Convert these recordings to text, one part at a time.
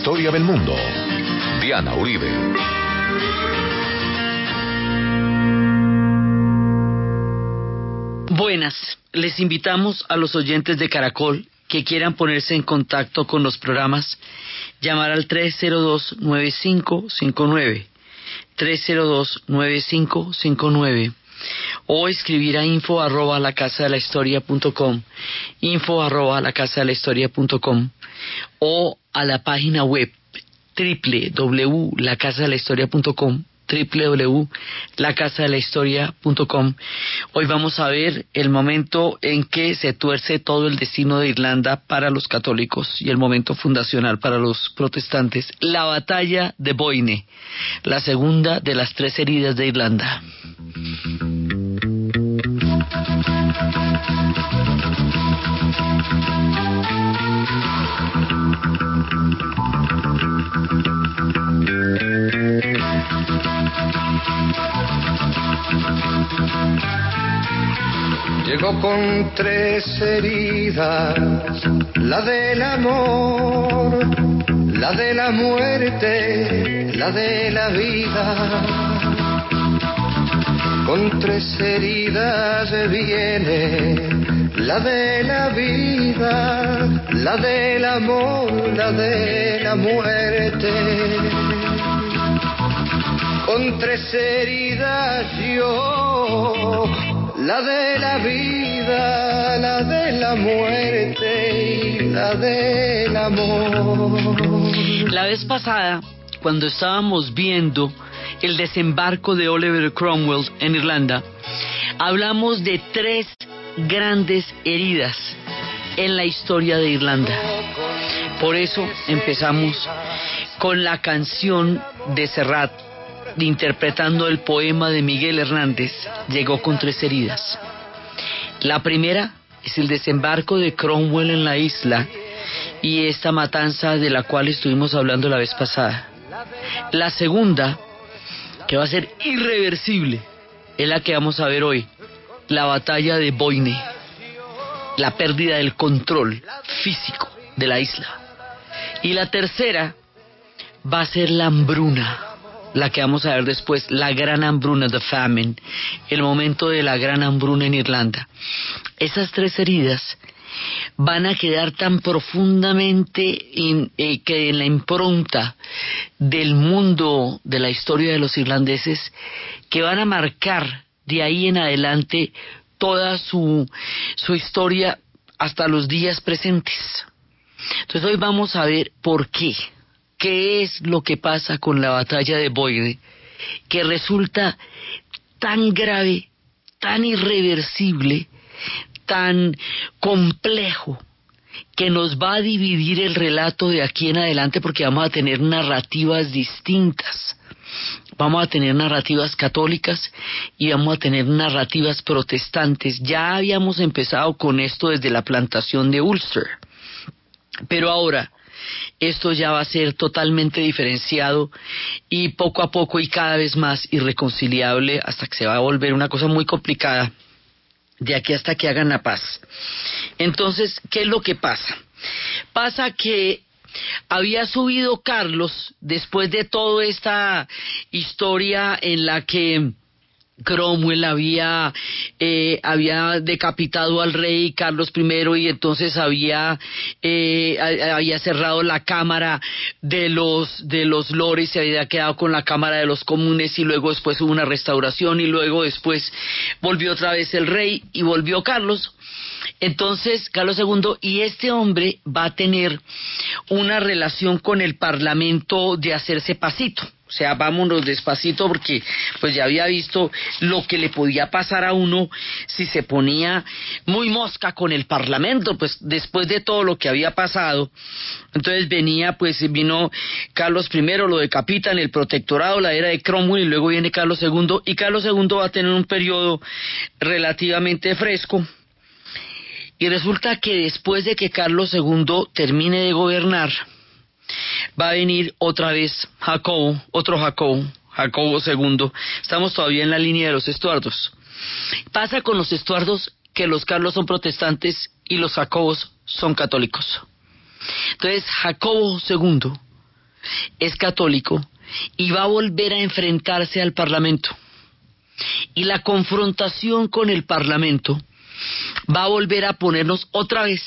historia del mundo. Diana Uribe. Buenas, les invitamos a los oyentes de Caracol que quieran ponerse en contacto con los programas, llamar al 302-9559, 302-9559 o escribir a info arroba la casa de la historia punto com, info arroba la casa de la historia punto com, o a la página web www.lacasadelahistoria.com www.lacasadelahistoria.com Hoy vamos a ver el momento en que se tuerce todo el destino de Irlanda para los católicos y el momento fundacional para los protestantes, la batalla de Boyne, la segunda de las tres heridas de Irlanda. Llegó con tres heridas, la del amor, la de la muerte, la de la vida. Con tres heridas viene la de la vida, la del amor, la de la muerte. Con tres heridas yo la de la vida, la de la muerte y la del amor. La vez pasada, cuando estábamos viendo el desembarco de Oliver Cromwell en Irlanda, hablamos de tres grandes heridas en la historia de Irlanda. Por eso empezamos con la canción de Serrat interpretando el poema de Miguel Hernández, llegó con tres heridas. La primera es el desembarco de Cromwell en la isla y esta matanza de la cual estuvimos hablando la vez pasada. La segunda, que va a ser irreversible, es la que vamos a ver hoy, la batalla de Boyne, la pérdida del control físico de la isla. Y la tercera va a ser la hambruna la que vamos a ver después, la gran hambruna, the famine, el momento de la gran hambruna en Irlanda. Esas tres heridas van a quedar tan profundamente eh, que en la impronta del mundo de la historia de los irlandeses que van a marcar de ahí en adelante toda su, su historia hasta los días presentes. Entonces hoy vamos a ver por qué qué es lo que pasa con la batalla de Boyne, que resulta tan grave, tan irreversible, tan complejo, que nos va a dividir el relato de aquí en adelante porque vamos a tener narrativas distintas. Vamos a tener narrativas católicas y vamos a tener narrativas protestantes. Ya habíamos empezado con esto desde la plantación de Ulster. Pero ahora, esto ya va a ser totalmente diferenciado y poco a poco y cada vez más irreconciliable hasta que se va a volver una cosa muy complicada de aquí hasta que hagan la paz. Entonces, ¿qué es lo que pasa? Pasa que había subido Carlos después de toda esta historia en la que Cromwell había, eh, había decapitado al rey Carlos I y entonces había, eh, había cerrado la Cámara de los, de los Lores, se había quedado con la Cámara de los Comunes y luego después hubo una restauración y luego después volvió otra vez el rey y volvió Carlos. Entonces, Carlos II, y este hombre va a tener una relación con el Parlamento de hacerse pasito o sea, vámonos despacito porque pues ya había visto lo que le podía pasar a uno si se ponía muy mosca con el Parlamento, pues después de todo lo que había pasado. Entonces venía, pues vino Carlos I, lo decapitan, el protectorado, la era de Cromwell y luego viene Carlos II y Carlos II va a tener un periodo relativamente fresco. Y resulta que después de que Carlos II termine de gobernar, va a venir otra vez Jacobo, otro Jacobo, Jacobo II. Estamos todavía en la línea de los estuardos. Pasa con los estuardos que los Carlos son protestantes y los Jacobos son católicos. Entonces, Jacobo II es católico y va a volver a enfrentarse al Parlamento. Y la confrontación con el Parlamento va a volver a ponernos otra vez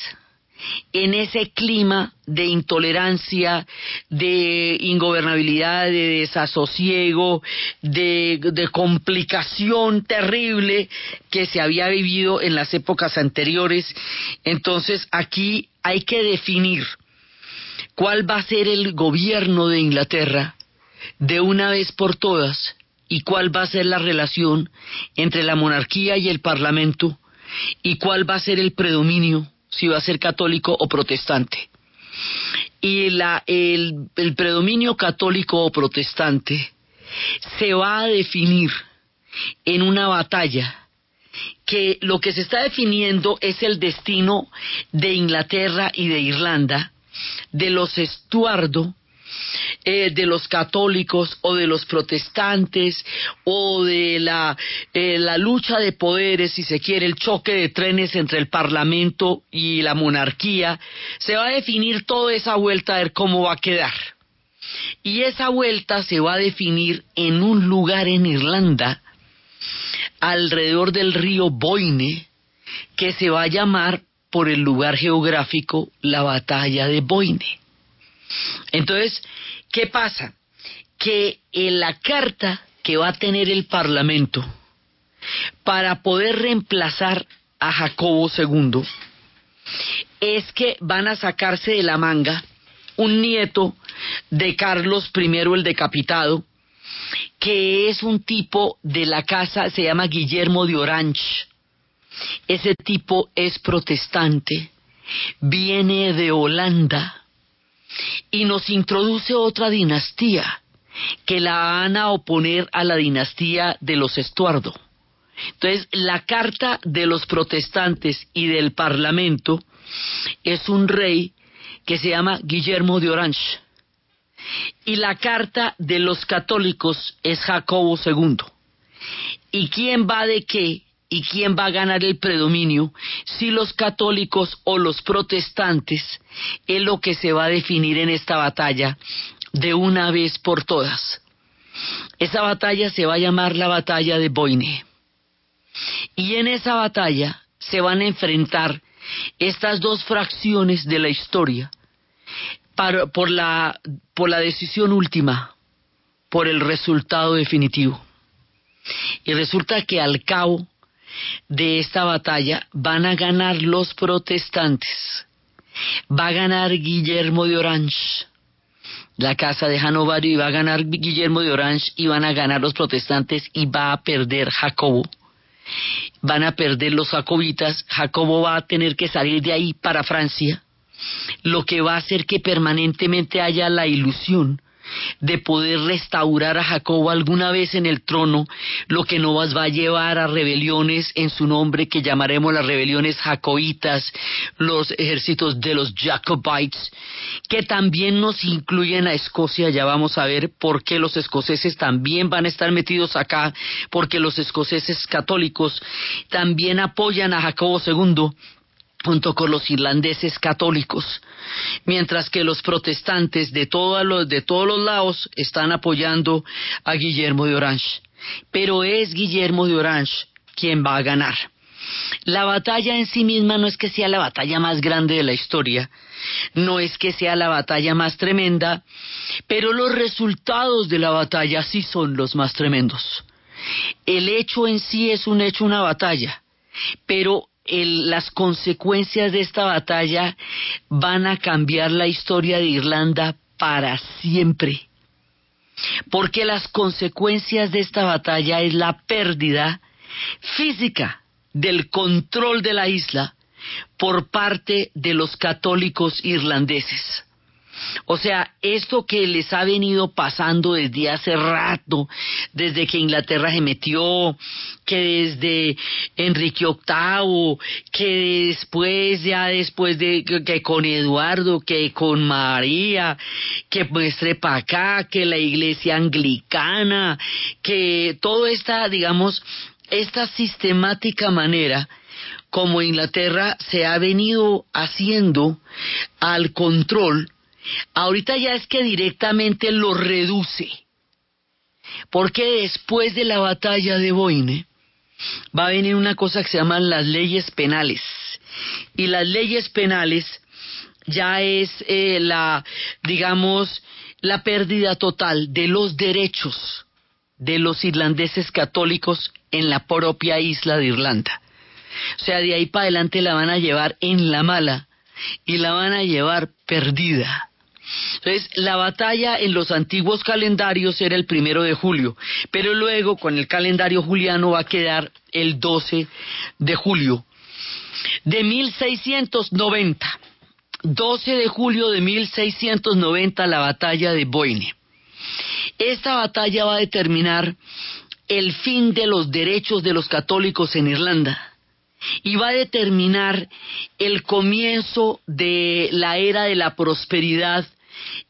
en ese clima de intolerancia, de ingobernabilidad, de desasosiego, de, complicación terrible que se había vivido en las épocas anteriores. Entonces aquí hay que definir cuál va a ser el gobierno de Inglaterra de una vez por todas y cuál va a ser la relación entre la monarquía y el parlamento y cuál va a ser el predominio si va a ser católico o protestante. Y la, el, el predominio católico o protestante se va a definir en una batalla que lo que se está definiendo es el destino de Inglaterra y de Irlanda, de los Estuardo eh, de los católicos o de los protestantes o de la, eh, la lucha de poderes, si se quiere, el choque de trenes entre el Parlamento y la monarquía, se va a definir toda esa vuelta a ver cómo va a quedar. Y esa vuelta se va a definir en un lugar en Irlanda, alrededor del río Boyne, que se va a llamar por el lugar geográfico la batalla de Boyne. Entonces, ¿qué pasa? Que en la carta que va a tener el Parlamento para poder reemplazar a Jacobo II es que van a sacarse de la manga un nieto de Carlos I el decapitado, que es un tipo de la casa, se llama Guillermo de Orange. Ese tipo es protestante, viene de Holanda y nos introduce otra dinastía que la van a oponer a la dinastía de los Estuardo. Entonces, la carta de los protestantes y del Parlamento es un rey que se llama Guillermo de Orange. Y la carta de los católicos es Jacobo II. ¿Y quién va de qué? Y quién va a ganar el predominio, si los católicos o los protestantes, es lo que se va a definir en esta batalla de una vez por todas. Esa batalla se va a llamar la batalla de Boine. Y en esa batalla se van a enfrentar estas dos fracciones de la historia por, la, por la decisión última, por el resultado definitivo. Y resulta que al cabo de esta batalla van a ganar los protestantes. Va a ganar Guillermo de Orange, la casa de Hanover, y va a ganar Guillermo de Orange y van a ganar los protestantes y va a perder Jacobo. Van a perder los jacobitas, Jacobo va a tener que salir de ahí para Francia, lo que va a hacer que permanentemente haya la ilusión de poder restaurar a Jacobo alguna vez en el trono, lo que no va a llevar a rebeliones en su nombre que llamaremos las rebeliones jacobitas, los ejércitos de los Jacobites, que también nos incluyen a Escocia, ya vamos a ver por qué los escoceses también van a estar metidos acá, porque los escoceses católicos también apoyan a Jacobo II junto con los irlandeses católicos, mientras que los protestantes de, todos los, de todos los lados están apoyando a Guillermo de Orange. Pero es Guillermo de Orange quien va a ganar. La batalla en sí misma no es que sea la batalla más grande de la historia, no es que sea la batalla más tremenda, pero los resultados de la batalla sí son los más tremendos. El hecho en sí es un hecho, una batalla, pero las consecuencias de esta batalla van a cambiar la historia de Irlanda para siempre. Porque las consecuencias de esta batalla es la pérdida física del control de la isla por parte de los católicos irlandeses. O sea, esto que les ha venido pasando desde hace rato, desde que Inglaterra se metió, que desde Enrique VIII, que después, ya después de que, con Eduardo, que con María, que muestre para acá, que la iglesia anglicana, que toda esta, digamos, esta sistemática manera como Inglaterra se ha venido haciendo al control ahorita ya es que directamente lo reduce. Porque después de la batalla de Boine va a venir una cosa que se llaman las leyes penales. Y las leyes penales ya es eh, la, digamos, la pérdida total de los derechos de los irlandeses católicos en la propia isla de Irlanda. O sea, de ahí para adelante la van a llevar en la mala y la van a llevar perdida. Entonces, la batalla en los antiguos calendarios era el primero de julio, pero luego con el calendario juliano va a quedar el 12 de julio de 1690. 12 de julio de 1690, la batalla de Boine. Esta batalla va a determinar el fin de los derechos de los católicos en Irlanda y va a determinar el comienzo de la era de la prosperidad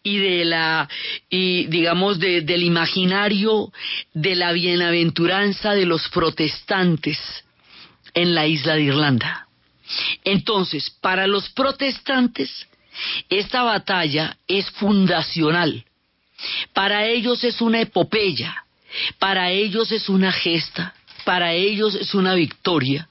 y de la y digamos del imaginario de la bienaventuranza de los protestantes en la isla de Irlanda. Entonces, para los protestantes esta batalla es fundacional. Para ellos es una epopeya, para ellos es una gesta, para ellos es una victoria,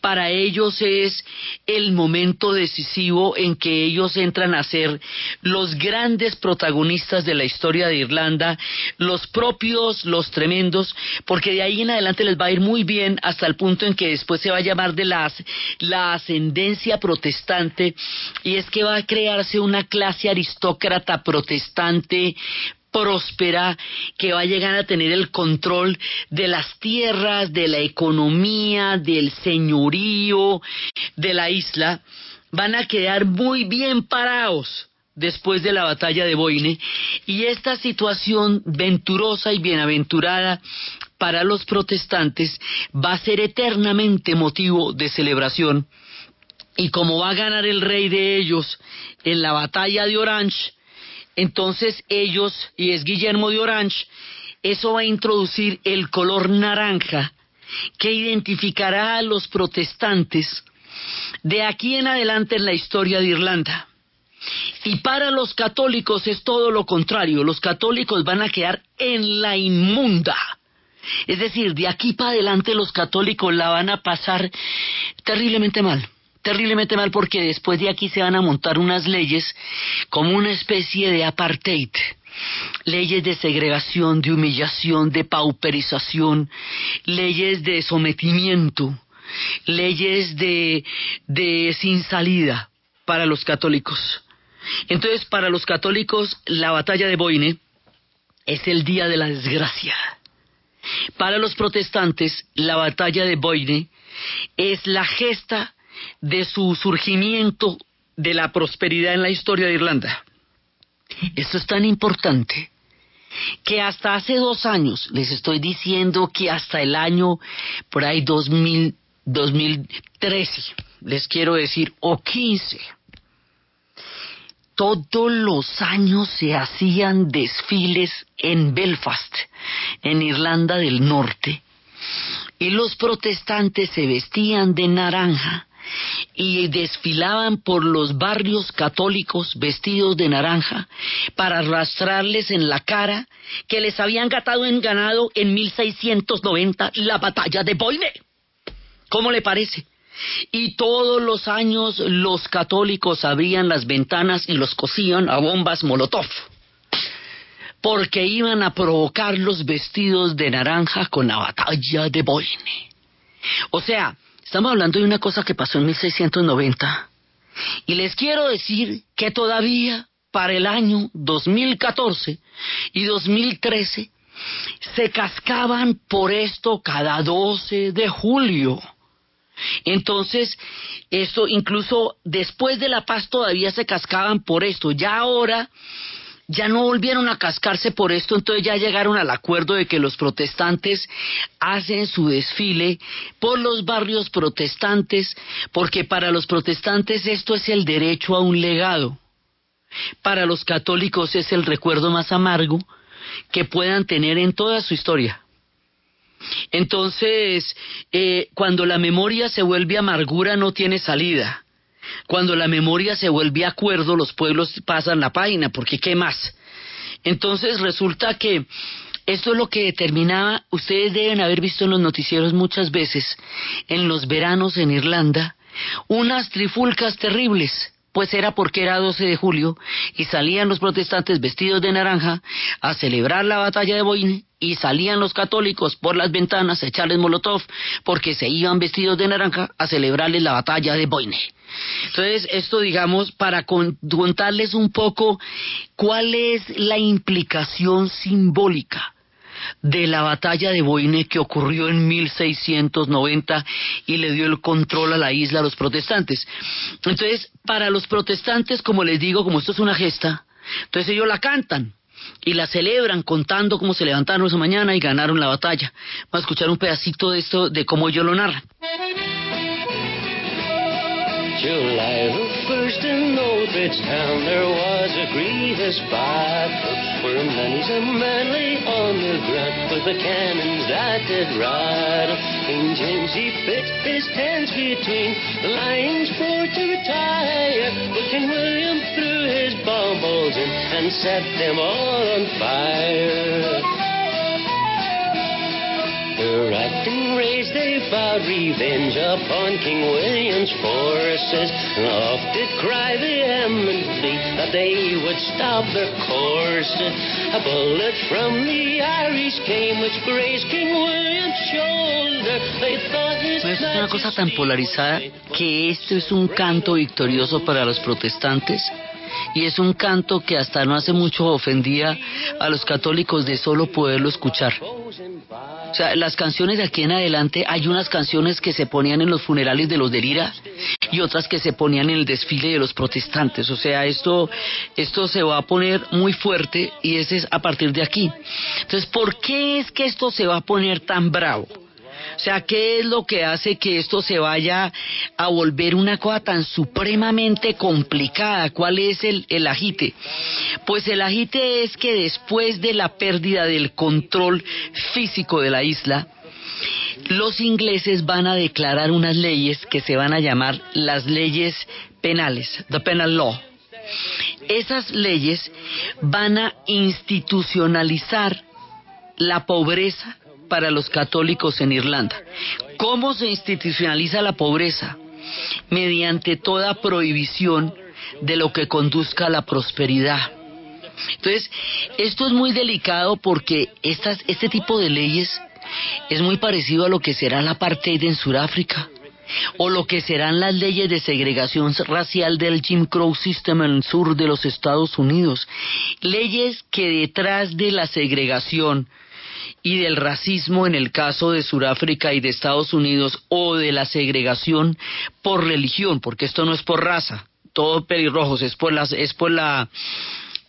para ellos es el momento decisivo en que ellos entran a ser los grandes protagonistas de la historia de Irlanda, los propios, los tremendos, porque de ahí en adelante les va a ir muy bien hasta el punto en que después se va a llamar de la, la ascendencia protestante y es que va a crearse una clase aristócrata protestante próspera, que va a llegar a tener el control de las tierras, de la economía, del señorío de la isla, van a quedar muy bien parados después de la batalla de Boine. Y esta situación venturosa y bienaventurada para los protestantes va a ser eternamente motivo de celebración. Y como va a ganar el rey de ellos en la batalla de Orange, entonces ellos, y es Guillermo de Orange, eso va a introducir el color naranja que identificará a los protestantes de aquí en adelante en la historia de Irlanda. Y para los católicos es todo lo contrario, los católicos van a quedar en la inmunda. Es decir, de aquí para adelante los católicos la van a pasar terriblemente mal terriblemente mal porque después de aquí se van a montar unas leyes como una especie de apartheid leyes de segregación, de humillación, de pauperización, leyes de sometimiento, leyes de, de sin salida para los católicos. Entonces, para los católicos, la batalla de Boine es el día de la desgracia. Para los protestantes, la batalla de Boine es la gesta de su surgimiento de la prosperidad en la historia de Irlanda. Esto es tan importante que hasta hace dos años, les estoy diciendo que hasta el año por ahí 2000, 2013, les quiero decir, o 15, todos los años se hacían desfiles en Belfast, en Irlanda del Norte, y los protestantes se vestían de naranja y desfilaban por los barrios católicos vestidos de naranja para arrastrarles en la cara que les habían gatado en ganado en 1690 la batalla de Boine. ¿Cómo le parece? Y todos los años los católicos abrían las ventanas y los cosían a bombas Molotov porque iban a provocar los vestidos de naranja con la batalla de Boine. O sea, Estamos hablando de una cosa que pasó en 1690. Y les quiero decir que todavía para el año 2014 y 2013 se cascaban por esto cada 12 de julio. Entonces, esto incluso después de la paz todavía se cascaban por esto. Ya ahora ya no volvieron a cascarse por esto, entonces ya llegaron al acuerdo de que los protestantes hacen su desfile por los barrios protestantes, porque para los protestantes esto es el derecho a un legado. Para los católicos es el recuerdo más amargo que puedan tener en toda su historia. Entonces, eh, cuando la memoria se vuelve amargura no tiene salida. Cuando la memoria se vuelve acuerdo, los pueblos pasan la página, porque ¿qué más? Entonces resulta que esto es lo que determinaba, ustedes deben haber visto en los noticieros muchas veces, en los veranos en Irlanda, unas trifulcas terribles pues era porque era 12 de julio y salían los protestantes vestidos de naranja a celebrar la batalla de Boine y salían los católicos por las ventanas a echarles molotov porque se iban vestidos de naranja a celebrarles la batalla de Boine. Entonces, esto digamos para contarles un poco cuál es la implicación simbólica de la batalla de Boine que ocurrió en 1690 y le dio el control a la isla a los protestantes. Entonces, para los protestantes, como les digo, como esto es una gesta, entonces ellos la cantan y la celebran contando cómo se levantaron esa mañana y ganaron la batalla. Vamos a escuchar un pedacito de esto, de cómo ellos lo narran. July the first in Oldbridge town there was a grievous fight. Troops were many and manly on the ground with the cannons that did ride. King James he fit his hands between the lines for to retire, but King William threw his bombs in and set them all on fire. They vowed revenge upon King William's forces, and oft did cry vehemently that they would stop their course. A bullet from the Irish came which grazed King William's shoulder. They thought his es una cosa tan polarizada que esto es un canto victorioso para los protestantes y es un canto que hasta no hace mucho ofendía a los católicos de solo poderlo escuchar. O sea, las canciones de aquí en adelante, hay unas canciones que se ponían en los funerales de los de Lira y otras que se ponían en el desfile de los protestantes. O sea, esto, esto se va a poner muy fuerte y ese es a partir de aquí. Entonces, ¿por qué es que esto se va a poner tan bravo? O sea, ¿qué es lo que hace que esto se vaya a volver una cosa tan supremamente complicada? ¿Cuál es el, el agite? Pues el agite es que después de la pérdida del control físico de la isla, los ingleses van a declarar unas leyes que se van a llamar las leyes penales, the penal law. Esas leyes van a institucionalizar la pobreza para los católicos en Irlanda. ¿Cómo se institucionaliza la pobreza? Mediante toda prohibición de lo que conduzca a la prosperidad. Entonces, esto es muy delicado porque este tipo de leyes es muy parecido a lo que será la apartheid en Sudáfrica o lo que serán las leyes de segregación racial del Jim Crow System en el sur de los Estados Unidos. Leyes que detrás de la segregación y del racismo en el caso de Sudáfrica y de Estados Unidos o de la segregación por religión, porque esto no es por raza, todo pelirrojos, es por, las, es por la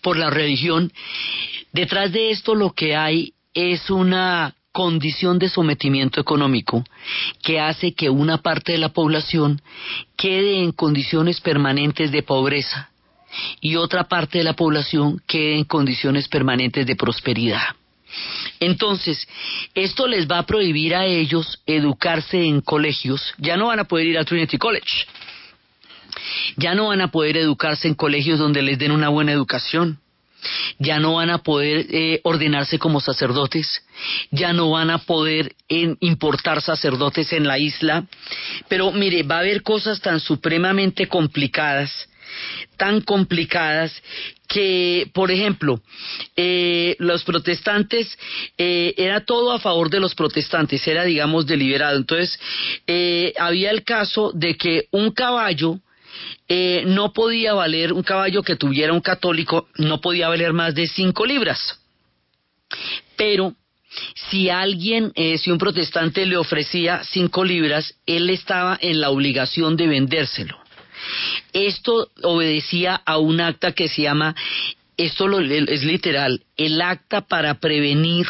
por la religión. Detrás de esto lo que hay es una condición de sometimiento económico que hace que una parte de la población quede en condiciones permanentes de pobreza y otra parte de la población quede en condiciones permanentes de prosperidad. Entonces, esto les va a prohibir a ellos educarse en colegios, ya no van a poder ir a Trinity College, ya no van a poder educarse en colegios donde les den una buena educación, ya no van a poder eh, ordenarse como sacerdotes, ya no van a poder importar sacerdotes en la isla, pero mire, va a haber cosas tan supremamente complicadas tan complicadas que, por ejemplo, eh, los protestantes, eh, era todo a favor de los protestantes, era, digamos, deliberado. Entonces, eh, había el caso de que un caballo no podía valer, un caballo que tuviera un católico, no podía valer más de cinco libras. Pero, si alguien, si un protestante le ofrecía cinco libras, él estaba en la obligación de vendérselo. Esto obedecía a un acta que se llama, esto es literal, el acta para prevenir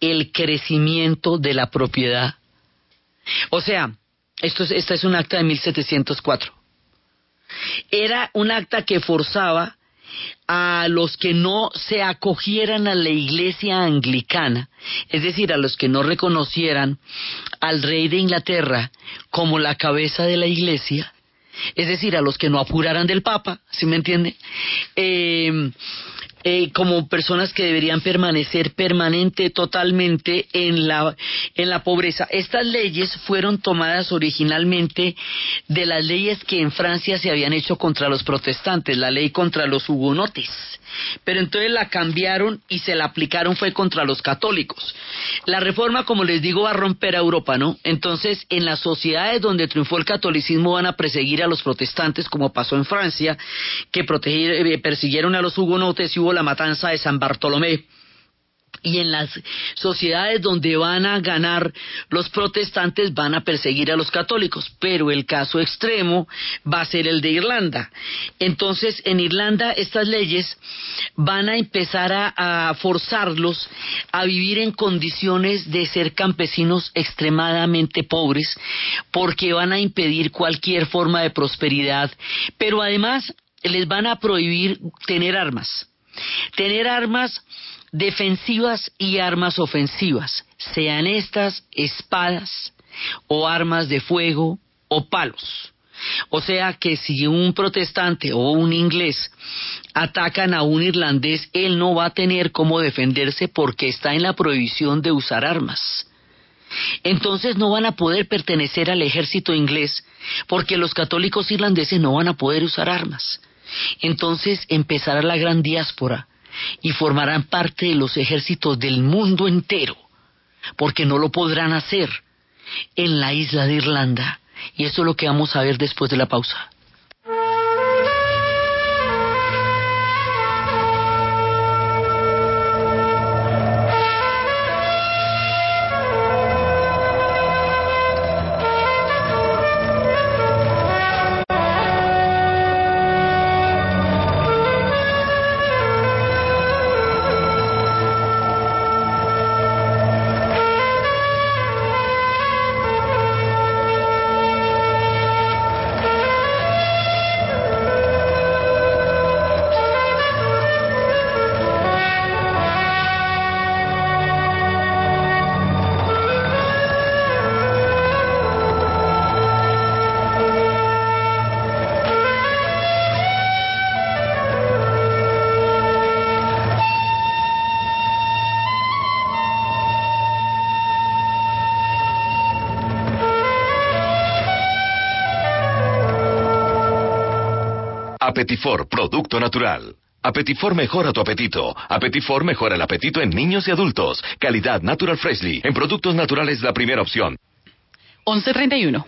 el crecimiento de la propiedad. O sea, esto es, esta es un acta de 1704. Era un acta que forzaba a los que no se acogieran a la iglesia anglicana, es decir, a los que no reconocieran al rey de Inglaterra como la cabeza de la iglesia, es decir, a los que no apuraran del Papa, ¿sí me entiende? Eh, eh, como personas que deberían permanecer permanente, totalmente en la, en la pobreza. Estas leyes fueron tomadas originalmente de las leyes que en Francia se habían hecho contra los protestantes, la ley contra los hugonotes pero entonces la cambiaron y se la aplicaron fue contra los católicos. La reforma, como les digo, va a romper a Europa, ¿no? Entonces, en las sociedades donde triunfó el catolicismo van a perseguir a los protestantes, como pasó en Francia, que eh, persiguieron a los hugonotes y hubo la matanza de San Bartolomé y en las sociedades donde van a ganar los protestantes van a perseguir a los católicos, pero el caso extremo va a ser el de Irlanda. Entonces, en Irlanda estas leyes van a empezar a, forzarlos a vivir en condiciones de ser campesinos extremadamente pobres, porque van a impedir cualquier forma de prosperidad, pero además les van a prohibir tener armas. Tener armas defensivas y armas ofensivas, sean estas espadas o armas de fuego o palos. O sea que si un protestante o un inglés atacan a un irlandés, él no va a tener cómo defenderse porque está en la prohibición de usar armas. Entonces no van a poder pertenecer al ejército inglés porque los católicos irlandeses no van a poder usar armas. Entonces empezará la gran diáspora y formarán parte de los ejércitos del mundo entero, porque no lo podrán hacer en la isla de Irlanda. Y eso es lo que vamos a ver después de la pausa. Apetifor, producto natural. Apetifor mejora tu apetito. Apetifor mejora el apetito en niños y adultos. Calidad Natural Freshly. En productos naturales la primera opción. 1131.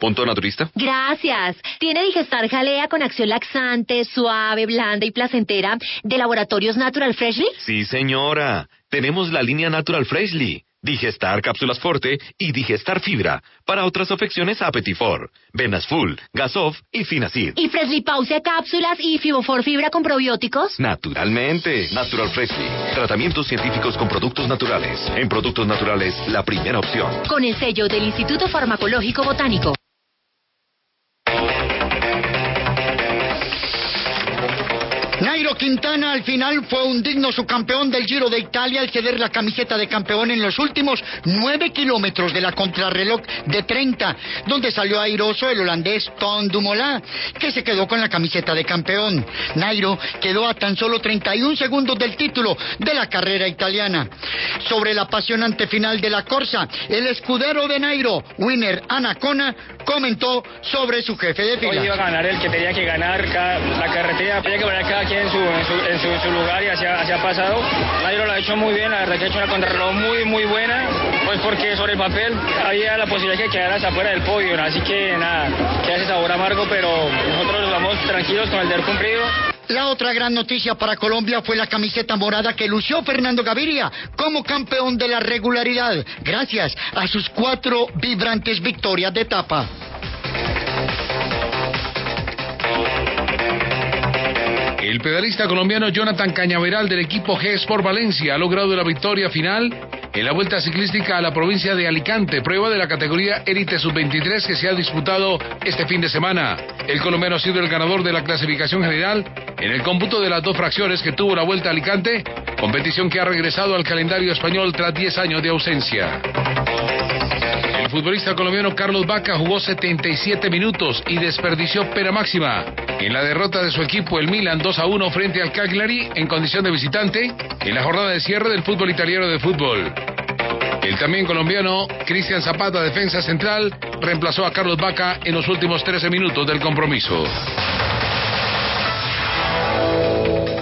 ¿Punto naturista? Gracias. ¿Tiene Digestar Jalea con acción laxante, suave, blanda y placentera de Laboratorios Natural Freshly? Sí, señora. Tenemos la línea Natural Freshly. Digestar Cápsulas Forte y Digestar Fibra. Para otras afecciones, Apetifor, Venas Full, Gasof y Finacid. ¿Y Freshly Pause Cápsulas y Fibofor Fibra con probióticos? Naturalmente. Natural Freshly. Tratamientos científicos con productos naturales. En productos naturales, la primera opción. Con el sello del Instituto Farmacológico Botánico. Quintana al final fue un digno subcampeón del Giro de Italia al ceder la camiseta de campeón en los últimos nueve kilómetros de la contrarreloj de 30, donde salió airoso el holandés Tom Dumoulin, que se quedó con la camiseta de campeón. Nairo quedó a tan solo 31 segundos del título de la carrera italiana. Sobre la apasionante final de la Corsa, el escudero de Nairo, Winner Anacona, comentó sobre su jefe de fila. Hoy iba a ganar el que tenía que ganar la carretera, tenía que ganar cada quien en su, en su, lugar y así ha, pasado. Nairo lo ha hecho muy bien, la verdad que ha hecho una contrarreloj muy, muy buena, pues porque sobre el papel había la posibilidad que quedaras afuera del podio, así que nada, que hace sabor amargo, pero nosotros vamos tranquilos con el deber cumplido. La otra gran noticia para Colombia fue la camiseta morada que lució Fernando Gaviria como campeón de la regularidad, gracias a sus cuatro vibrantes victorias de etapa. El pedalista colombiano Jonathan Cañaveral del equipo G Sport Valencia ha logrado la victoria final en la Vuelta Ciclística a la provincia de Alicante, prueba de la categoría Elite Sub-23 que se ha disputado este fin de semana. El colombiano ha sido el ganador de la clasificación general en el cómputo de las dos fracciones que tuvo la Vuelta a Alicante, competición que ha regresado al calendario español tras 10 años de ausencia El futbolista colombiano Carlos Vaca jugó 77 minutos y desperdició pera máxima. En la derrota de su equipo, el Milan 2 a 1 frente al Cagliari en condición de visitante, en la jornada de cierre del fútbol italiano de fútbol. El también colombiano Cristian Zapata, defensa central, reemplazó a Carlos Vaca en los últimos 13 minutos del compromiso.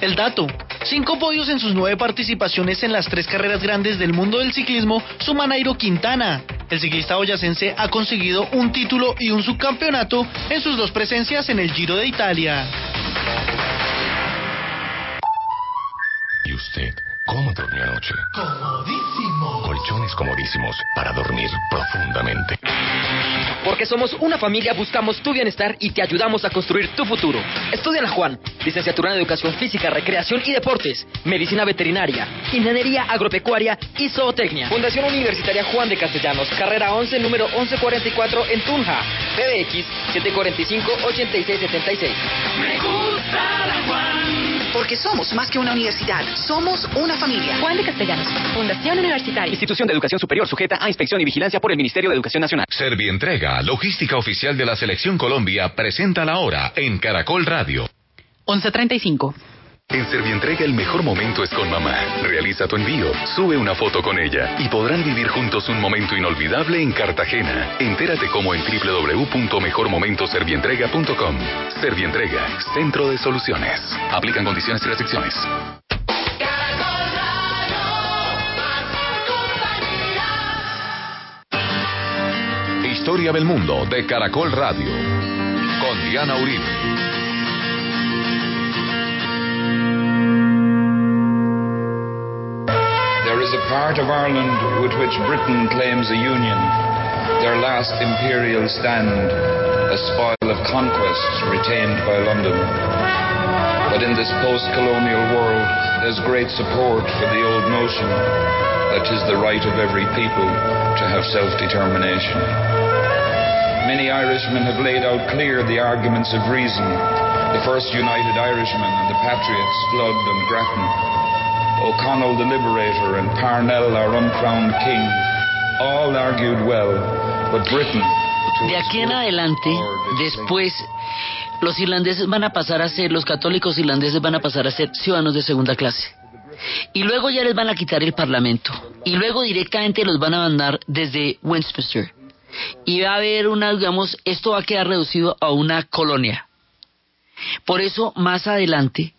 El dato. Cinco podios en sus nueve participaciones en las tres carreras grandes del mundo del ciclismo suma Nairo Quintana. El ciclista boyacense ha conseguido un título y un subcampeonato en sus dos presencias en el Giro de Italia. ¿Y usted cómo durmió anoche? Comodísimo. Colchones comodísimos para dormir profundamente. Porque somos una familia, buscamos tu bienestar y te ayudamos a construir tu futuro. Estudia en la Juan, licenciatura en Educación Física, Recreación y Deportes, Medicina Veterinaria, Ingeniería Agropecuaria y Zootecnia. Fundación Universitaria Juan de Castellanos, carrera 11, número 1144 en Tunja. PBX 745-8676. Me gusta la Juan. Porque somos más que una universidad, somos una familia. Juan de Castellanos, Fundación Universitaria. Institución de Educación Superior sujeta a inspección y vigilancia por el Ministerio de Educación Nacional. Servientrega, logística oficial de la Selección Colombia, presenta la hora en Caracol Radio. 11.35. En Servientrega el mejor momento es con mamá. Realiza tu envío, sube una foto con ella y podrán vivir juntos un momento inolvidable en Cartagena. Entérate cómo en www.mejormomentoservientrega.com. Servientrega, centro de soluciones. Aplican condiciones y restricciones. Historia del mundo de Caracol Radio. Con Diana Uribe. Part of Ireland with which Britain claims a union, their last imperial stand, a spoil of conquests retained by London. But in this post-colonial world, there's great support for the old notion that 'tis the right of every people to have self-determination. Many Irishmen have laid out clear the arguments of reason, the first United Irishmen and the patriots, Flood and Grattan, O'Connell the Liberator and Parnell our uncrowned king, all argued well, but Britain... De aquí en adelante, después, los irlandeses van a pasar a ser, los católicos irlandeses van a pasar a ser ciudadanos de segunda clase. Y luego ya les van a quitar el parlamento. Y luego directamente los van a mandar desde Westminster. Y va a haber una, digamos, esto va a quedar reducido a una colonia. Por eso, más adelante,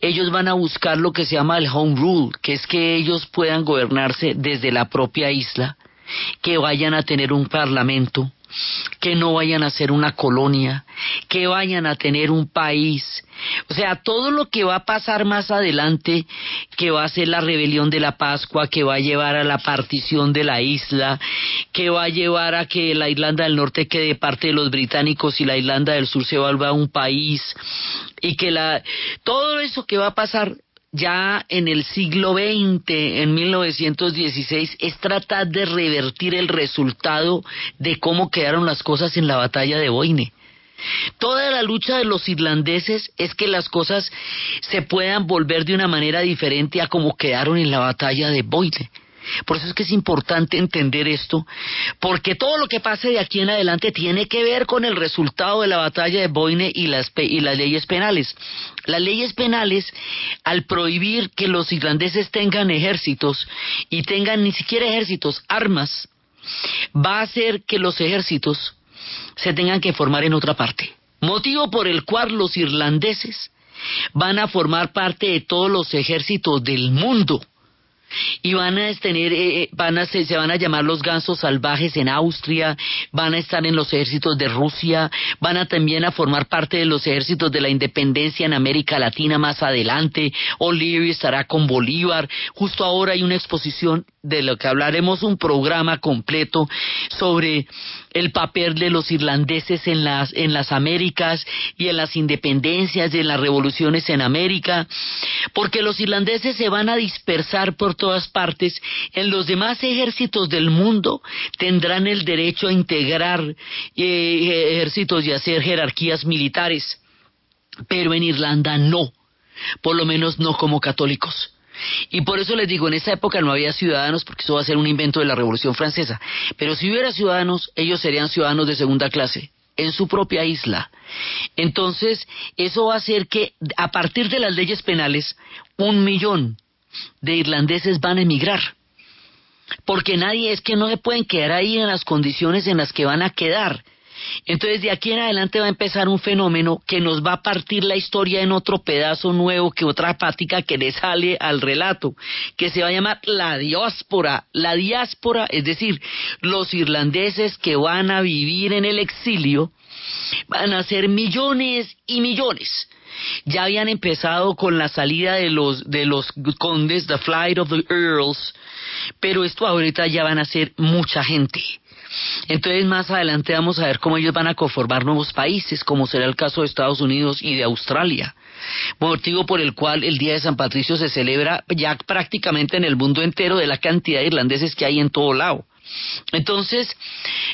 ellos van a buscar lo que se llama el home rule, que es que ellos puedan gobernarse desde la propia isla, que vayan a tener un parlamento, que no vayan a ser una colonia, que vayan a tener un país. O sea, todo lo que va a pasar más adelante, que va a ser la rebelión de la Pascua, que va a llevar a la partición de la isla, que va a llevar a que la Irlanda del Norte quede parte de los británicos y la Irlanda del Sur se vuelva un país, y que la, todo eso que va a pasar ya en el siglo XX, en 1916, es tratar de revertir el resultado de cómo quedaron las cosas en la batalla de Boine. Toda la lucha de los irlandeses es que las cosas se puedan volver de una manera diferente a como quedaron en la batalla de Boine. Por eso es que es importante entender esto, porque todo lo que pase de aquí en adelante tiene que ver con el resultado de la batalla de Boine y las, y las leyes penales. Las leyes penales, al prohibir que los irlandeses tengan ejércitos y tengan ni siquiera ejércitos, armas, va a hacer que los ejércitos se tengan que formar en otra parte. Motivo por el cual los irlandeses van a formar parte de todos los ejércitos del mundo y van a tener, eh, van a se, se, van a llamar los gansos salvajes en Austria, van a estar en los ejércitos de Rusia, van a también a formar parte de los ejércitos de la independencia en América Latina más adelante. O'Leary estará con Bolívar. Justo ahora hay una exposición de lo que hablaremos, un programa completo sobre el papel de los irlandeses en las, en las Américas y en las independencias y en las revoluciones en América, porque los irlandeses se van a dispersar por todas partes, en los demás ejércitos del mundo tendrán el derecho a integrar eh, ejércitos y hacer jerarquías militares, pero en Irlanda no, por lo menos no como católicos Y por eso les digo, en esa época no había ciudadanos, porque eso va a ser un invento de la Revolución Francesa. Pero si hubiera ciudadanos, ellos serían ciudadanos de segunda clase en su propia isla. Entonces, eso va a hacer que a partir de las leyes penales, un millón de irlandeses van a emigrar. Porque nadie es que no se pueden quedar ahí en las condiciones en las que van a quedar. Entonces de aquí en adelante va a empezar un fenómeno que nos va a partir la historia en otro pedazo nuevo, que otra pática que le sale al relato, que se va a llamar la diáspora. La diáspora, es decir, los irlandeses que van a vivir en el exilio, van a ser millones y millones. Ya habían empezado con la salida de los, de los condes, the flight of the earls, pero esto ahorita ya van a ser mucha gente. Entonces más adelante vamos a ver cómo ellos van a conformar nuevos países, como será el caso de Estados Unidos y de Australia. Motivo por el cual el Día de San Patricio se celebra ya prácticamente en el mundo entero de la cantidad de irlandeses que hay en todo lado. Entonces,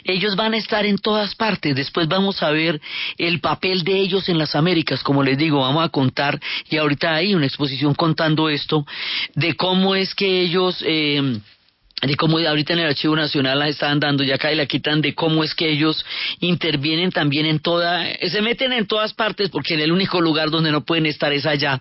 ellos van a estar en todas partes. Después vamos a ver el papel de ellos en las Américas. Como les digo, vamos a contar, y ahorita hay una exposición contando esto, de cómo es que ellos... Eh, de cómo ahorita en el Archivo Nacional las están dando, ya acá y la quitan, de cómo es que ellos intervienen también en toda, se meten en todas partes porque en el único lugar donde no pueden estar es allá.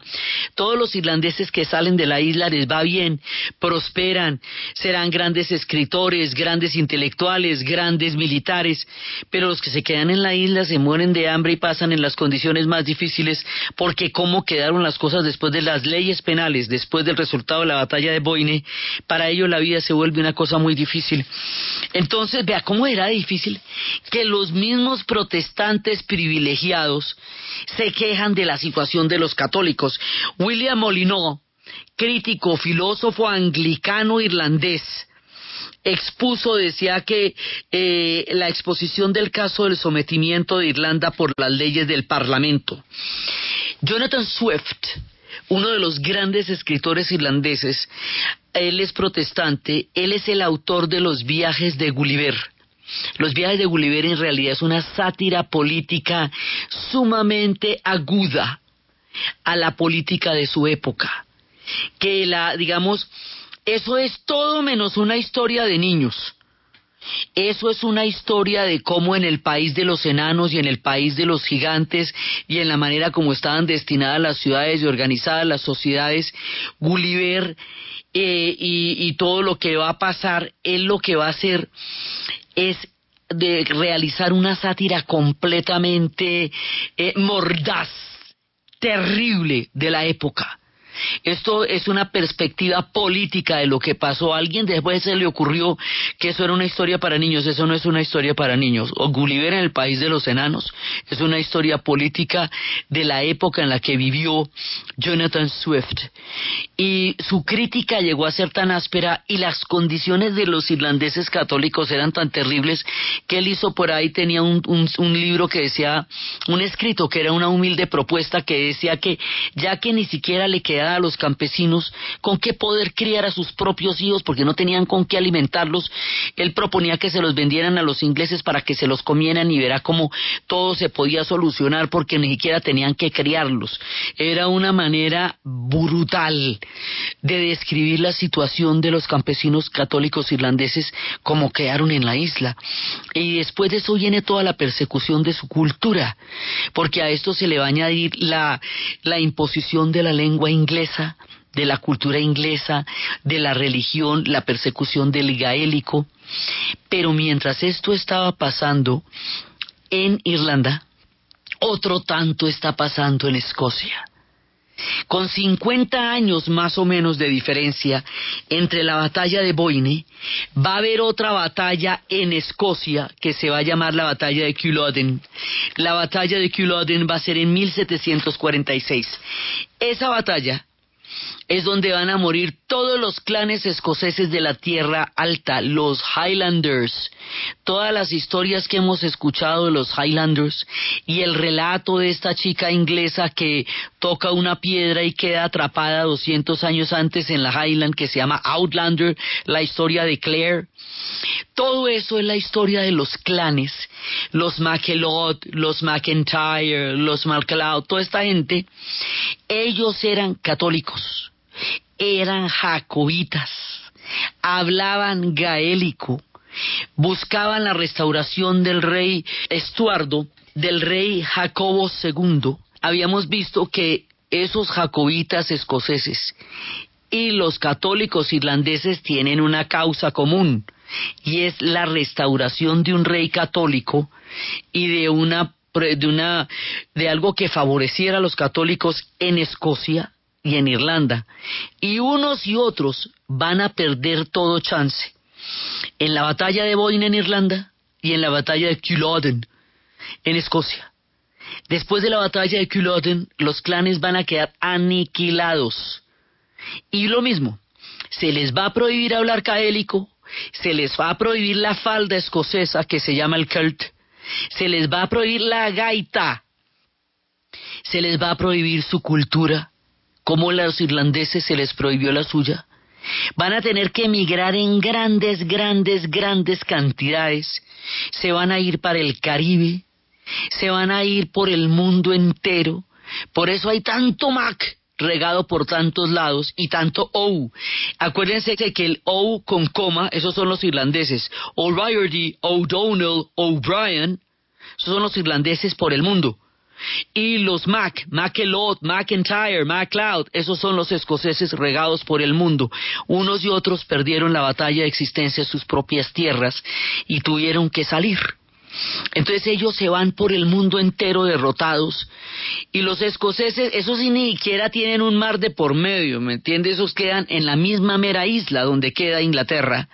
Todos los irlandeses que salen de la isla les va bien, prosperan, serán grandes escritores, grandes intelectuales, grandes militares, pero los que se quedan en la isla se mueren de hambre y pasan en las condiciones más difíciles porque cómo quedaron las cosas después de las leyes penales, después del resultado de la batalla de Boine, para ellos la vida se vuelve de una cosa muy difícil. Entonces, vea cómo era difícil que los mismos protestantes privilegiados se quejan de la situación de los católicos. William Molineux, crítico, filósofo anglicano irlandés, expuso, decía que eh, la exposición del caso del sometimiento de Irlanda por las leyes del Parlamento. Jonathan Swift, uno de los grandes escritores irlandeses, él es protestante, él es el autor de los viajes de Gulliver. Los viajes de Gulliver en realidad es una sátira política sumamente aguda a la política de su época. Que la, digamos, eso es todo menos una historia de niños. Eso es una historia de cómo en el país de los enanos y en el país de los gigantes y en la manera como estaban destinadas las ciudades y organizadas las sociedades, Gulliver eh, y, todo lo que va a pasar, él lo que va a hacer es de realizar una sátira completamente eh, mordaz, terrible de la época. Esto es una perspectiva política de lo que pasó. A alguien después se le ocurrió que eso era una historia para niños. Eso no es una historia para niños. O Gulliver en el país de los enanos es una historia política de la época en la que vivió Jonathan Swift. Y su crítica llegó a ser tan áspera y las condiciones de los irlandeses católicos eran tan terribles que él hizo por ahí, tenía un, un libro que decía, un escrito que era una humilde propuesta que decía que ya que ni siquiera le quedaba a los campesinos con qué poder criar a sus propios hijos porque no tenían con qué alimentarlos. Él proponía que se los vendieran a los ingleses para que se los comieran y verá cómo todo se podía solucionar porque ni siquiera tenían que criarlos. Era una manera brutal de describir la situación de los campesinos católicos irlandeses como quedaron en la isla. Y después de eso viene toda la persecución de su cultura, porque a esto se le va a añadir la, la imposición de la lengua inglesa de la cultura inglesa, de la religión, la persecución del gaélico. Pero mientras esto estaba pasando en Irlanda, otro tanto está pasando en Escocia. Con 50 años más o menos de diferencia entre la batalla de Boyne, va a haber otra batalla en Escocia que se va a llamar la batalla de Culloden. La batalla de Culloden va a ser en 1746. Esa batalla es donde van a morir todos los clanes escoceses de la Tierra Alta, los Highlanders. Todas las historias que hemos escuchado de los Highlanders y el relato de esta chica inglesa que toca una piedra y queda atrapada 200 años antes en la Highland que se llama Outlander, la historia de Claire. Todo eso es la historia de los clanes, los MacLeod, los McIntyre, los MacLeod, toda esta gente. Ellos eran católicos eran jacobitas, hablaban gaélico, buscaban la restauración del rey Estuardo, del rey Jacobo II. Habíamos visto que esos jacobitas escoceses y los católicos irlandeses tienen una causa común y es la restauración de un rey católico y de una de una de algo que favoreciera a los católicos en Escocia y en Irlanda. Y unos y otros van a perder todo chance en la batalla de Boyne en Irlanda y en la batalla de Culloden en Escocia después de la batalla de Culloden los clanes van a quedar aniquilados y lo mismo se les va a prohibir hablar caélico se les va a prohibir la falda escocesa que se llama el kilt, se les va a prohibir la gaita, se les va a prohibir su cultura, como a los irlandeses se les prohibió la suya. Van a tener que emigrar en grandes, grandes, grandes cantidades. Se van a ir para el Caribe, se van a ir por el mundo entero. Por eso hay tanto Mac regado por tantos lados y tanto O. Acuérdense que el O con coma, esos son los irlandeses. O'Riordan, O'Donnell, O'Brien, esos son los irlandeses por el mundo. Y los Mac, Mackelot, McIntyre, MacLeod, esos son los escoceses regados por el mundo. Unos y otros perdieron la batalla de existencia en sus propias tierras y tuvieron que salir. Entonces ellos se van por el mundo entero derrotados y los escoceses, esos ni siquiera tienen un mar de por medio, ¿me entiendes? Esos quedan en la misma mera isla donde queda Inglaterra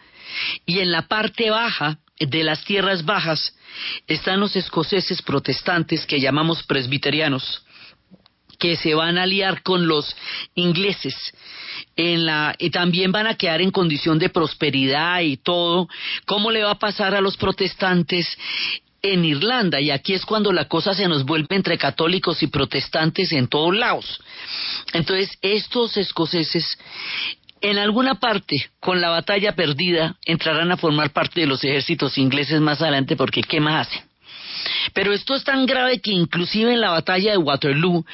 y en la parte baja de las tierras bajas están los escoceses protestantes que llamamos presbiterianos que se van a aliar con los ingleses en la y también van a quedar en condición de prosperidad y todo. ¿Cómo le va a pasar a los protestantes en Irlanda? Y aquí es cuando la cosa se nos vuelve entre católicos y protestantes en todos lados. Entonces, estos escoceses en alguna parte, con la batalla perdida, entrarán a formar parte de los ejércitos ingleses más adelante porque ¿qué más hacen? Pero esto es tan grave que inclusive en la batalla de Waterloo,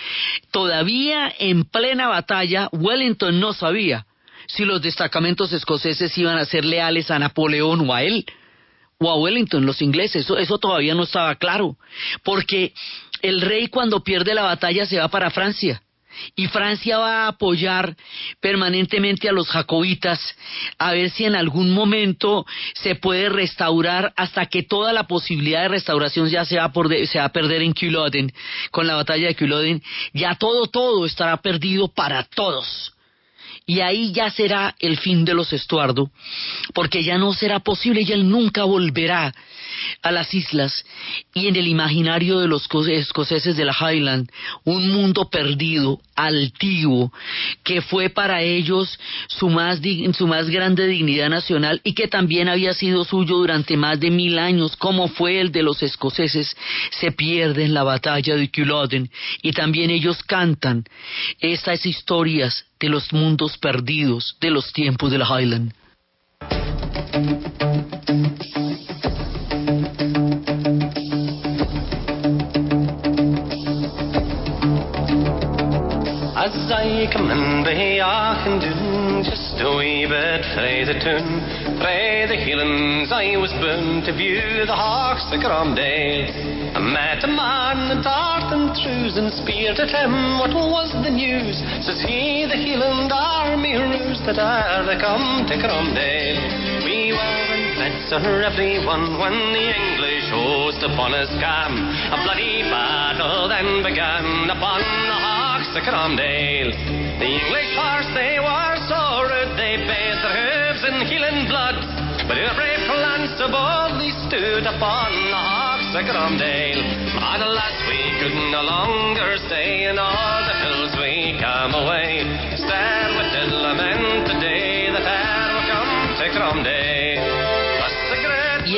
todavía en plena batalla, Wellington no sabía si los destacamentos escoceses iban a ser leales a Napoleón o a él, o a Wellington, los ingleses. Eso, eso todavía no estaba claro, porque el rey cuando pierde la batalla se va para Francia y Francia va a apoyar permanentemente a los jacobitas a ver si en algún momento se puede restaurar hasta que toda la posibilidad de restauración ya se va, a perder en Culloden con la batalla de Culloden. Ya todo todo estará perdido para todos y ahí ya será el fin de los Estuardo, porque ya no será posible y él nunca volverá a las islas. Y en el imaginario de los escoceses de la Highland, un mundo perdido, altivo, que fue para ellos su más, su más grande dignidad nacional y que también había sido suyo durante más de mil años, como fue el de los escoceses, se pierde en la batalla de Culloden y también ellos cantan estas historias de los mundos perdidos de los tiempos de la Highland. The Aachen dune, just a wee bit frae the tune, frae the Highlands I was bound to view the hawks of Gromdale. I met a man in tartan trews and speared at him what was the news. Says he, the Highland army ruse that are they come to Gromdale. We were in bed, sir, everyone, when the English host upon us came. A bloody battle then began upon the hawks of Cromdale. The English horse, they were so rude, they bathed their hooves in healing blood. But our brave clans so boldly stood upon the hawks of Cromdale. But alas, we could no longer stay in all the hills we came away. Instead, we did lament the day that we come to Cromdale.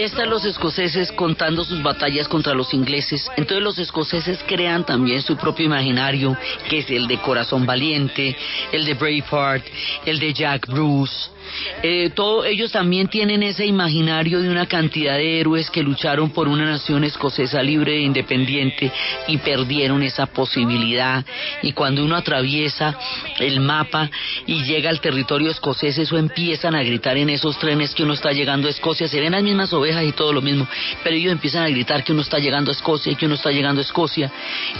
Están los escoceses contando sus batallas contra los ingleses. Entonces los escoceses crean también su propio imaginario, que es el de Corazón Valiente, el de Braveheart, el de Jack Bruce. Eh, todo, ellos también tienen ese imaginario de una cantidad de héroes que lucharon por una nación escocesa libre e independiente y perdieron esa posibilidad. Y cuando uno atraviesa el mapa y llega al territorio escocés, eso empiezan a gritar en esos trenes que uno está llegando a Escocia. Se ven las mismas ovejas y todo lo mismo, pero ellos empiezan a gritar que uno está llegando a Escocia y que uno está llegando a Escocia.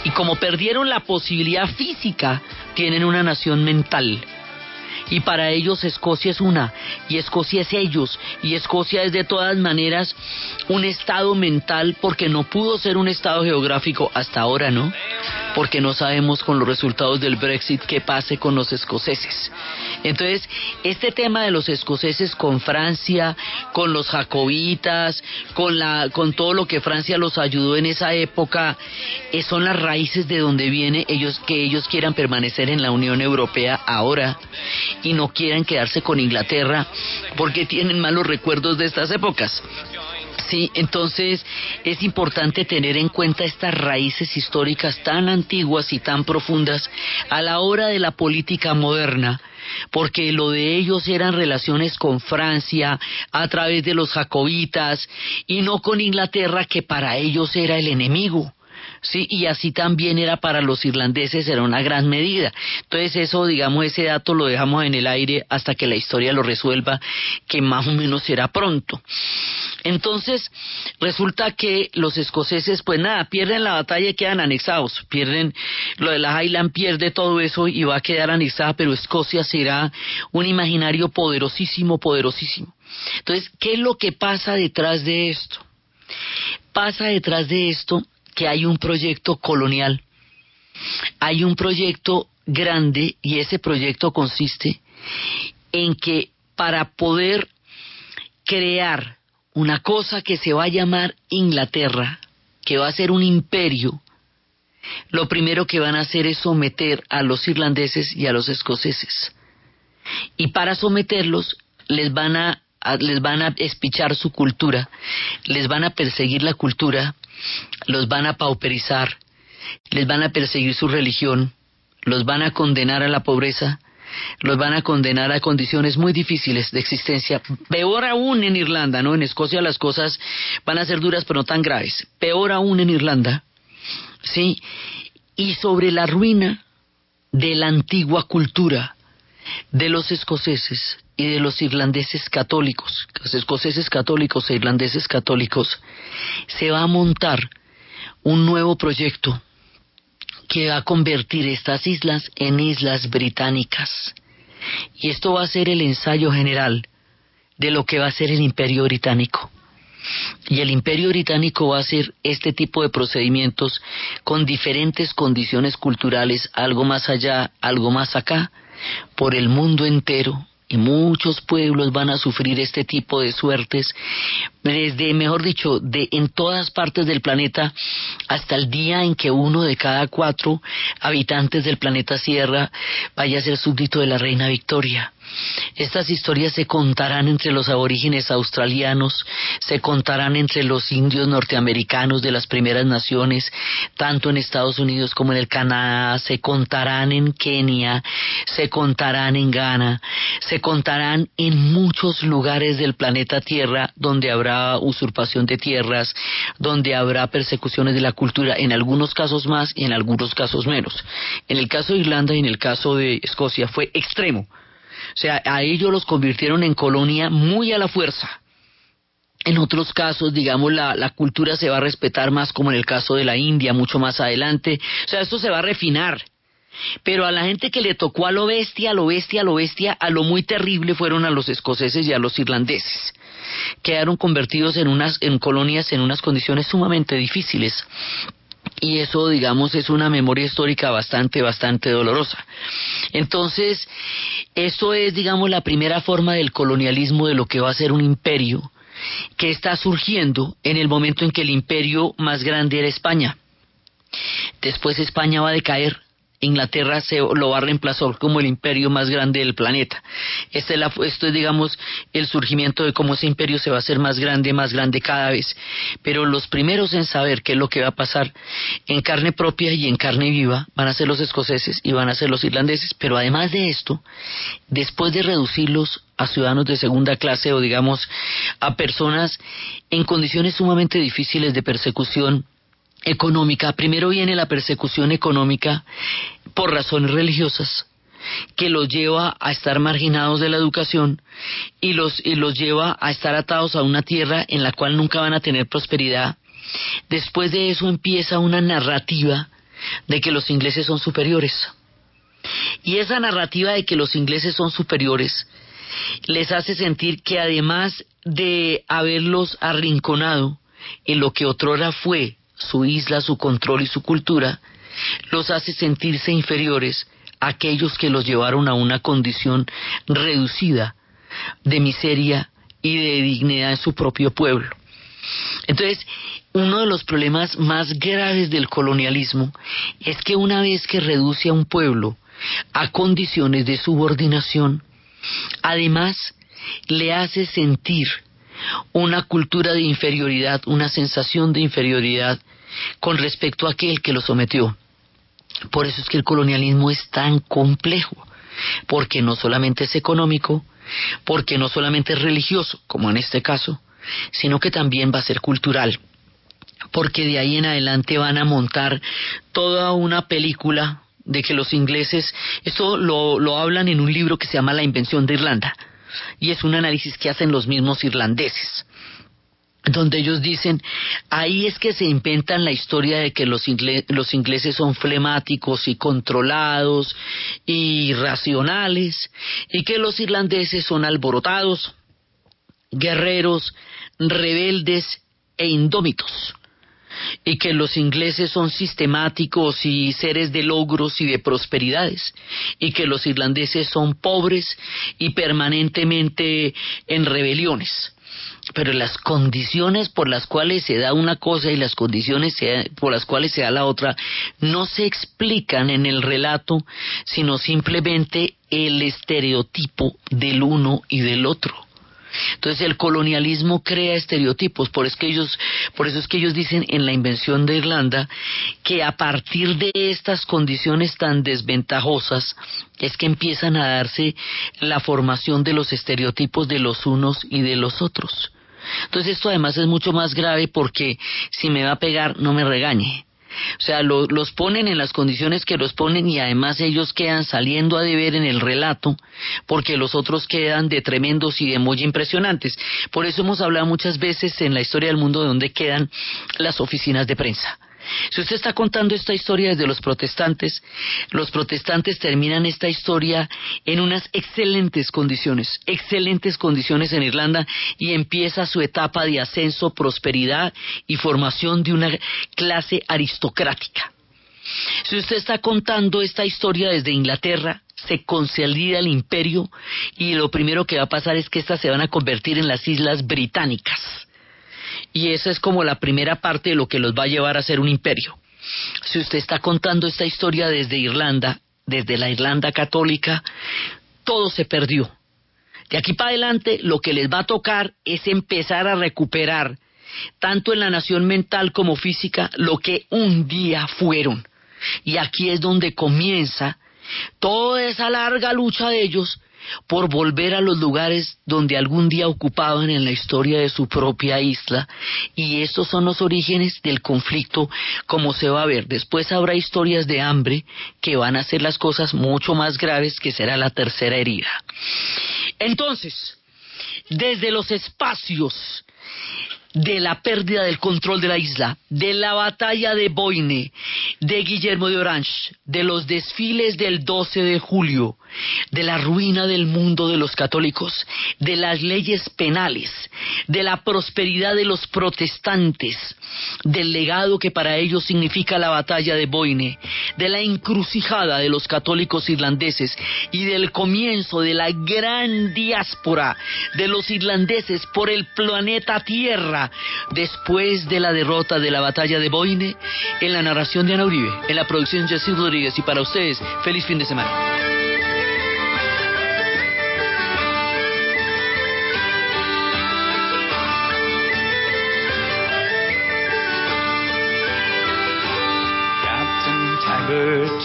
Y como perdieron la posibilidad física, tienen una nación mental y para ellos Escocia es una, y Escocia es ellos, y Escocia es de todas maneras un estado mental porque no pudo ser un estado geográfico hasta ahora, ¿no? Porque no sabemos con los resultados del Brexit qué pase con los escoceses. Entonces, este tema de los escoceses con Francia, con los jacobitas, con la con todo lo que Francia los ayudó en esa época, eh, son las raíces de donde viene ellos que ellos quieran permanecer en la Unión Europea ahora y no quieran quedarse con Inglaterra porque tienen malos recuerdos de estas épocas. Sí, entonces es importante tener en cuenta estas raíces históricas tan antiguas y tan profundas a la hora de la política moderna, porque lo de ellos eran relaciones con Francia a través de los jacobitas y no con Inglaterra que para ellos era el enemigo. Sí, y así también era para los irlandeses, era una gran medida. Entonces eso, digamos, ese dato lo dejamos en el aire hasta que la historia lo resuelva, que más o menos será pronto. Entonces, resulta que los escoceses, pues nada, pierden la batalla y quedan anexados, pierden, lo de la Highland pierde todo eso y va a quedar anexada, pero Escocia será un imaginario poderosísimo, poderosísimo. Entonces, ¿qué es lo que pasa detrás de esto? Pasa detrás de esto que hay un proyecto colonial, hay un proyecto grande y ese proyecto consiste en que para poder crear una cosa que se va a llamar Inglaterra, que va a ser un imperio, lo primero que van a hacer es someter a los irlandeses y a los escoceses. Y para someterlos les van a, les van a espichar su cultura, les van a perseguir la cultura, los van a pauperizar, les van a perseguir su religión, los van a condenar a la pobreza, los van a condenar a condiciones muy difíciles de existencia. Peor aún en Irlanda, ¿no? En Escocia las cosas van a ser duras pero no tan graves. Peor aún en Irlanda, ¿sí? Y sobre la ruina de la antigua cultura de los escoceses y de los irlandeses católicos, los escoceses católicos e irlandeses católicos, se va a montar un nuevo proyecto que va a convertir estas islas en islas británicas. Y esto va a ser el ensayo general de lo que va a ser el imperio británico. Y el imperio británico va a hacer este tipo de procedimientos con diferentes condiciones culturales, algo más allá, algo más acá, por el mundo entero, y muchos pueblos van a sufrir este tipo de suertes desde, mejor dicho, de en todas partes del planeta hasta el día en que uno de cada cuatro habitantes del planeta Sierra vaya a ser súbdito de la reina Victoria. Estas historias se contarán entre los aborígenes australianos, se contarán entre los indios norteamericanos de las primeras naciones, tanto en Estados Unidos como en el Canadá, se contarán en Kenia, se contarán en Ghana, se contarán en muchos lugares del planeta Tierra donde habrá usurpación de tierras, donde habrá persecuciones de la cultura, en algunos casos más y en algunos casos menos. En el caso de Irlanda y en el caso de Escocia fue extremo o sea, a ellos los convirtieron en colonia muy a la fuerza. En otros casos, digamos, la, la, cultura se va a respetar más, como en el caso de la India, mucho más adelante. O sea, esto se va a refinar. Pero a la gente que le tocó a lo bestia, a lo bestia, a lo bestia, a lo muy terrible fueron a los escoceses y a los irlandeses. Quedaron convertidos en unas en colonias en unas condiciones sumamente difíciles y eso digamos es una memoria histórica bastante bastante dolorosa. Entonces eso es digamos la primera forma del colonialismo de lo que va a ser un imperio que está surgiendo en el momento en que el imperio más grande era España. Después España va a decaer Inglaterra se lo va a reemplazar como el imperio más grande del planeta. Este es la- esto es, digamos, el surgimiento de cómo ese imperio se va a hacer más grande, más grande cada vez. Pero los primeros en saber qué es lo que va a pasar en carne propia y en carne viva van a ser los escoceses y van a ser los irlandeses. Pero además de esto, después de reducirlos a ciudadanos de segunda clase o digamos a personas en condiciones sumamente difíciles de persecución, económica. Primero viene la persecución económica por razones religiosas que los lleva a estar marginados de la educación y los, y los lleva a estar atados a una tierra en la cual nunca van a tener prosperidad. Después de eso empieza una narrativa de que los ingleses son superiores. Y esa narrativa de que los ingleses son superiores les hace sentir que además de haberlos arrinconado en lo que otrora fue su isla, su control y su cultura, los hace sentirse inferiores a aquellos que los llevaron a una condición reducida de miseria y de dignidad en su propio pueblo. Entonces, uno de los problemas más graves del colonialismo es que una vez que reduce a un pueblo a condiciones de subordinación, además le hace sentir una cultura de inferioridad, una sensación de inferioridad con respecto a aquel que lo sometió. Por eso es que el colonialismo es tan complejo, porque no solamente es económico, porque no solamente es religioso, como en este caso, sino que también va a ser cultural, porque de ahí en adelante van a montar toda una película de que los ingleses, esto lo, lo hablan en un libro que se llama La invención de Irlanda, y es un análisis que hacen los mismos irlandeses donde ellos dicen, ahí es que se inventan la historia de que los, los ingleses son flemáticos y controlados y racionales, y que los irlandeses son alborotados, guerreros, rebeldes e indómitos, y que los ingleses son sistemáticos y seres de logros y de prosperidades, y que los irlandeses son pobres y permanentemente en rebeliones pero las condiciones por las cuales se da una cosa y las condiciones por las cuales se da la otra no se explican en el relato, sino simplemente el estereotipo del uno y del otro. Entonces el colonialismo crea estereotipos, por, es que ellos, por eso es que ellos dicen en la invención de Irlanda que a partir de estas condiciones tan desventajosas es que empiezan a darse la formación de los estereotipos de los unos y de los otros. Entonces esto además es mucho más grave porque si me va a pegar no me regañe. O sea, lo- los ponen en las condiciones que los ponen y además ellos quedan saliendo a deber en el relato porque los otros quedan de tremendos y de muy impresionantes. Por eso hemos hablado muchas veces en la historia del mundo de dónde quedan las oficinas de prensa. Si usted está contando esta historia desde los protestantes, los protestantes terminan esta historia en unas excelentes condiciones, excelentes condiciones en Irlanda y empieza su etapa de ascenso, prosperidad y formación de una clase aristocrática. Si usted está contando esta historia desde Inglaterra, se consolida el imperio y lo primero que va a pasar es que estas se van a convertir en las islas británicas. Y esa es como la primera parte de lo que los va a llevar a ser un imperio. Si usted está contando esta historia desde Irlanda, desde la Irlanda católica, todo se perdió. De aquí para adelante lo que les va a tocar es empezar a recuperar, tanto en la nación mental como física, lo que un día fueron. Y aquí es donde comienza toda esa larga lucha de ellos por volver a los lugares donde algún día ocupaban en la historia de su propia isla. Y estos son los orígenes del conflicto, como se va a ver. Después habrá historias de hambre que van a ser las cosas mucho más graves, que será la tercera herida. Entonces, desde los espacios de la pérdida del control de la isla, de la batalla de Boine, de Guillermo de Orange, de los desfiles del 12 de julio, de la ruina del mundo de los católicos, de las leyes penales, de la prosperidad de los protestantes, del legado que para ellos significa la batalla de Boine, de la encrucijada de los católicos irlandeses y del comienzo de la gran diáspora de los irlandeses por el planeta Tierra después de la derrota de la batalla de Boine en la narración de Ana Uribe, en la producción Jessy Rodríguez y para ustedes, feliz fin de semana.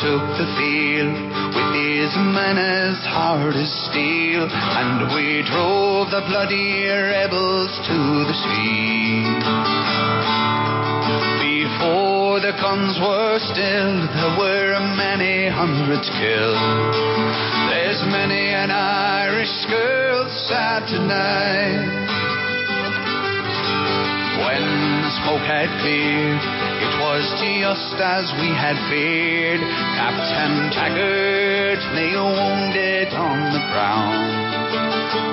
Took the field with his men as hard as steel, and we drove the bloody rebels to the sea. Before the guns were stilled, there were many hundreds killed. There's many an Irish girl sad tonight. When smoke had cleared. It was just as we had feared. Captain Taggart lay wounded on the ground.